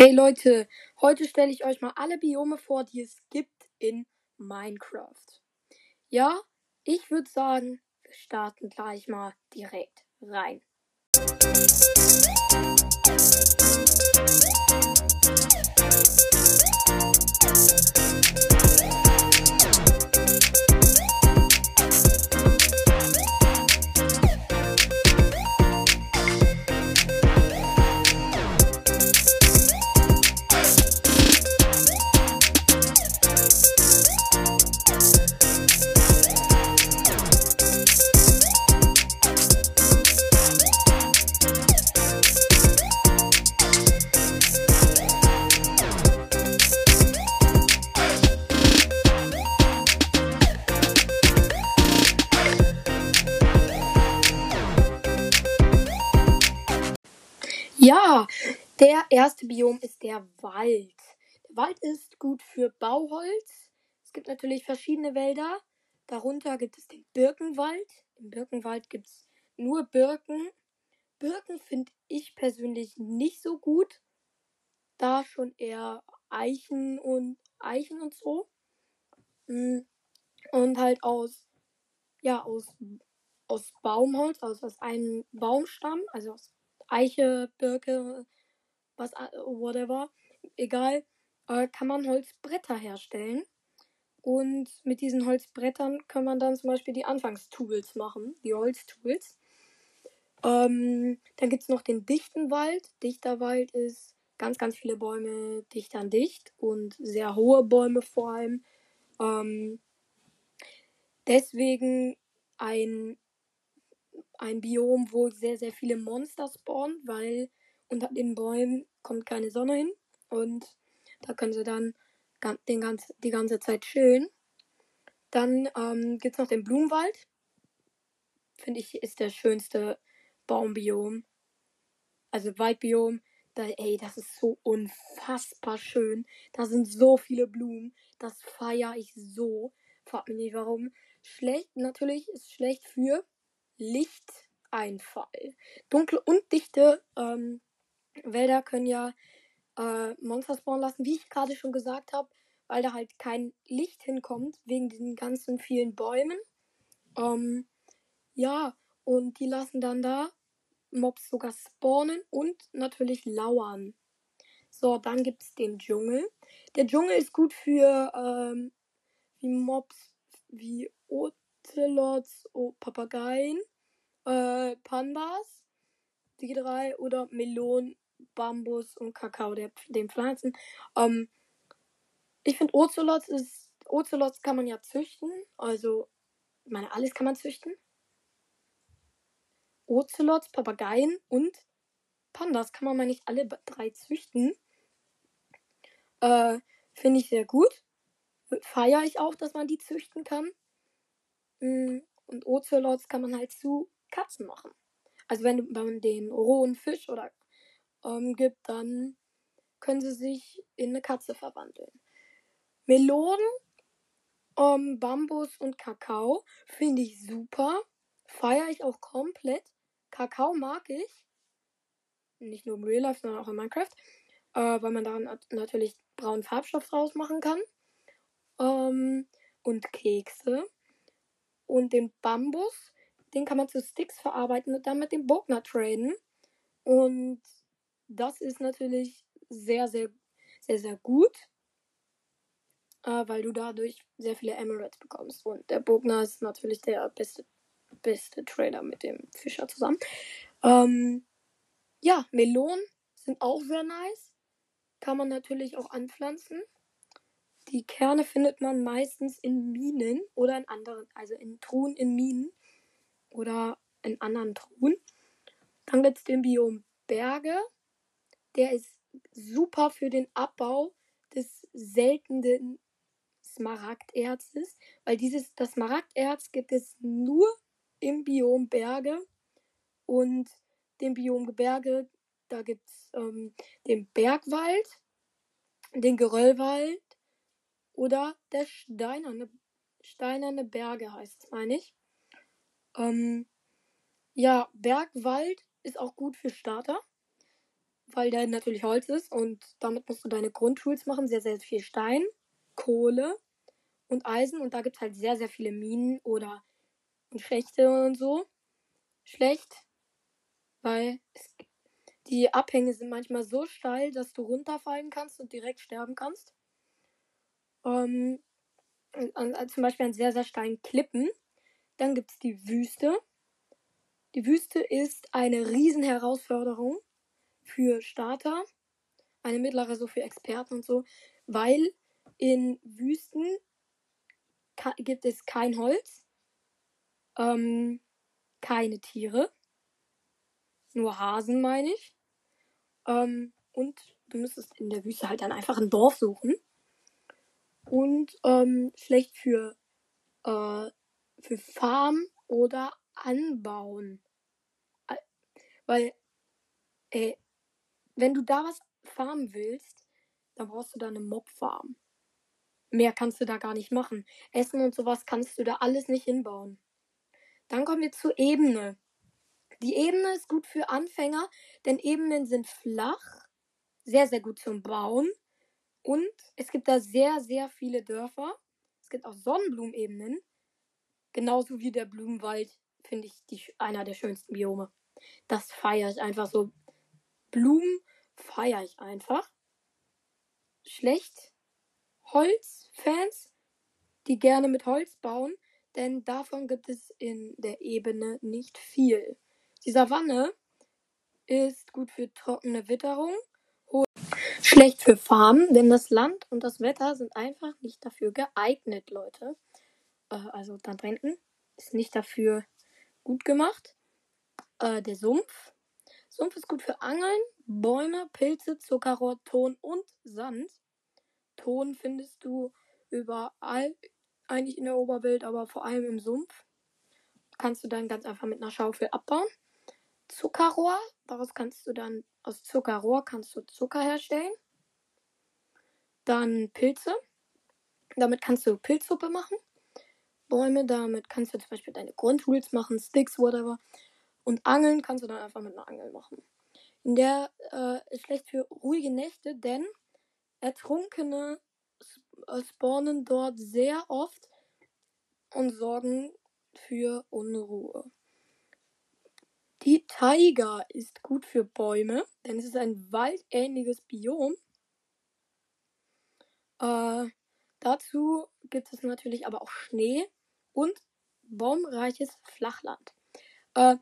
Hey Leute, heute stelle ich euch mal alle Biome vor, die es gibt in Minecraft. Ja, ich würde sagen, wir starten gleich mal direkt rein. Ja, der erste Biom ist der Wald. Der Wald ist gut für Bauholz. Es gibt natürlich verschiedene Wälder. Darunter gibt es den Birkenwald. Im Birkenwald gibt es nur Birken. Birken finde ich persönlich nicht so gut. Da schon eher Eichen und Eichen und so. Mm, und halt aus, ja, aus, aus Baumholz, also aus einem Baumstamm, also aus Eiche, Birke, was, whatever, egal, kann man Holzbretter herstellen. Und mit diesen Holzbrettern kann man dann zum Beispiel die Anfangstools machen, die Holztools. Ähm, dann gibt es noch den dichten Wald. Dichter Wald ist ganz, ganz viele Bäume dicht an dicht und sehr hohe Bäume vor allem. Ähm, deswegen ein ein Biom, wo sehr, sehr viele Monster spawnen, weil unter den Bäumen kommt keine Sonne hin und da können sie dann den ganz, die ganze Zeit chillen. Dann ähm, gibt es noch den Blumenwald. Finde ich, ist der schönste Baumbiom. Also Waldbiom. Da, ey, das ist so unfassbar schön. Da sind so viele Blumen. Das feiere ich so. Frag mich nicht warum. Schlecht, natürlich ist schlecht für Lichteinfall. Dunkle und dichte ähm, Wälder können ja äh, Monster spawnen lassen, wie ich gerade schon gesagt habe, weil da halt kein Licht hinkommt, wegen den ganzen vielen Bäumen. Ähm, ja, und die lassen dann da Mobs sogar spawnen und natürlich lauern. So, dann gibt es den Dschungel. Der Dschungel ist gut für ähm, wie Mobs wie Ocelots, oh, Papageien, äh, Pandas, die drei, oder Melonen, Bambus und Kakao, der, den Pflanzen. Ähm, ich finde Ocelots ist, Ocelots kann man ja züchten, also, ich meine, alles kann man züchten. Ocelots, Papageien und Pandas kann man mal nicht alle drei züchten. Äh, finde ich sehr gut. Feiere ich auch, dass man die züchten kann. Mm, und Ocelots kann man halt zu Katzen machen. Also wenn man den rohen Fisch oder ähm, gibt, dann können sie sich in eine Katze verwandeln. Melonen, ähm, Bambus und Kakao finde ich super. Feiere ich auch komplett. Kakao mag ich. Nicht nur im Real Life, sondern auch in Minecraft. Äh, weil man daran natürlich braunen Farbstoff draus machen kann. Ähm, und Kekse. Und den Bambus, den kann man zu Sticks verarbeiten und dann mit dem Bogner traden. Und das ist natürlich sehr, sehr, sehr, sehr gut. Äh, weil du dadurch sehr viele Emeralds bekommst. Und der Bogner ist natürlich der beste, beste Trader mit dem Fischer zusammen. Ähm, ja, Melonen sind auch sehr nice. Kann man natürlich auch anpflanzen. Die Kerne findet man meistens in Minen oder in anderen, also in Truhen in Minen oder in anderen Truhen. Dann gibt es den Biom Berge. Der ist super für den Abbau des seltenen Smaragderzes, weil dieses das Smaragderz gibt es nur im Biom Berge und dem Biom Gebirge. Da gibt es ähm, den Bergwald, den Geröllwald oder der steinerne, steinerne Berge heißt es, meine ich. Ähm, ja, Bergwald ist auch gut für Starter. weil der natürlich Holz ist und damit musst du deine Grundtools machen. Sehr, sehr viel Stein, Kohle und Eisen und da gibt es halt sehr, sehr viele Minen oder Schächte und so. Schlecht, weil es, die Abhänge sind manchmal so steil, dass du runterfallen kannst und direkt sterben kannst. Ähm, zum Beispiel an sehr, sehr steilen Klippen. Dann gibt es die Wüste. Die Wüste ist eine Riesenherausforderung für Starter, eine mittlere so für Experten und so, weil in Wüsten gibt es kein Holz, ähm, keine Tiere, nur Hasen meine ich. Ähm, und du müsstest in der Wüste halt dann einfach ein Dorf suchen. Und ähm, schlecht für, äh, für Farm oder Anbauen. Weil, ey, wenn du da was farmen willst, dann brauchst du da eine Mob-Farm. Mehr kannst du da gar nicht machen. Essen und sowas kannst du da alles nicht hinbauen. Dann kommen wir zur Ebene. Die Ebene ist gut für Anfänger, denn Ebenen sind flach, sehr, sehr gut zum Bauen. Und es gibt da sehr, sehr viele Dörfer. Es gibt auch Sonnenblumenebenen. Genauso wie der Blumenwald, finde ich, die, einer der schönsten Biome. Das feiere ich einfach so. Blumen feiere ich einfach. Schlecht Holzfans, die gerne mit Holz bauen, denn davon gibt es in der Ebene nicht viel. Die Savanne ist gut für trockene Witterung, schlecht für Farmen, denn das Land und das Wetter sind einfach nicht dafür geeignet, Leute. Äh, also da drängen ist nicht dafür gut gemacht. Äh, der Sumpf. Sumpf ist gut für Angeln, Bäume, Pilze, Zuckerrohr, Ton und Sand. Ton findest du überall, eigentlich in der Oberwelt, aber vor allem im Sumpf. Kannst du dann ganz einfach mit einer Schaufel abbauen. Zuckerrohr, daraus kannst du dann, aus Zuckerrohr kannst du Zucker herstellen. Dann Pilze, damit kannst du Pilzsuppe machen. Bäume, damit kannst du zum Beispiel deine Grundtools machen, Sticks, whatever. Und Angeln kannst du dann einfach mit einer Angel machen. In der äh, ist schlecht für ruhige Nächte, denn Ertrunkene äh, spawnen dort sehr oft und sorgen für Unruhe. Die Taiga ist gut für Bäume, denn es ist ein waldähnliches Biom. Äh, dazu gibt es natürlich aber auch Schnee und baumreiches Flachland. Äh,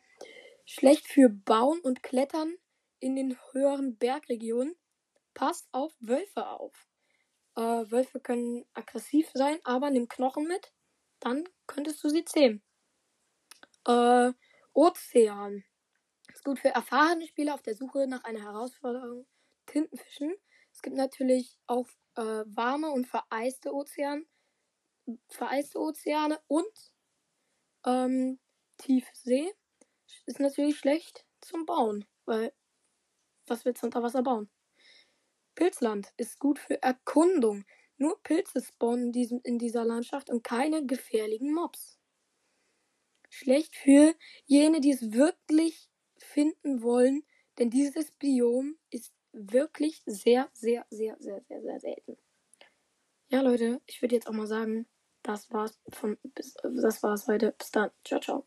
schlecht für Bauen und Klettern in den höheren Bergregionen. Passt auf Wölfe auf. Äh, Wölfe können aggressiv sein, aber nimm Knochen mit, dann könntest du sie zähmen. Äh, Ozean. Ist gut für erfahrene Spieler auf der Suche nach einer Herausforderung. Tintenfischen. Es gibt natürlich auch äh, warme und vereiste Ozean, vereiste Ozeane und ähm, tiefe See ist natürlich schlecht zum Bauen, weil was willst du unter Wasser bauen? Pilzland ist gut für Erkundung. Nur Pilze spawnen in, diesem, in dieser Landschaft und keine gefährlichen Mobs. Schlecht für jene, die es wirklich finden wollen, denn dieses Biom ist wirklich sehr, sehr, sehr, sehr, sehr, sehr selten. Ja, Leute, ich würde jetzt auch mal sagen, das war's bis, das war's heute. Bis dann. Ciao, ciao.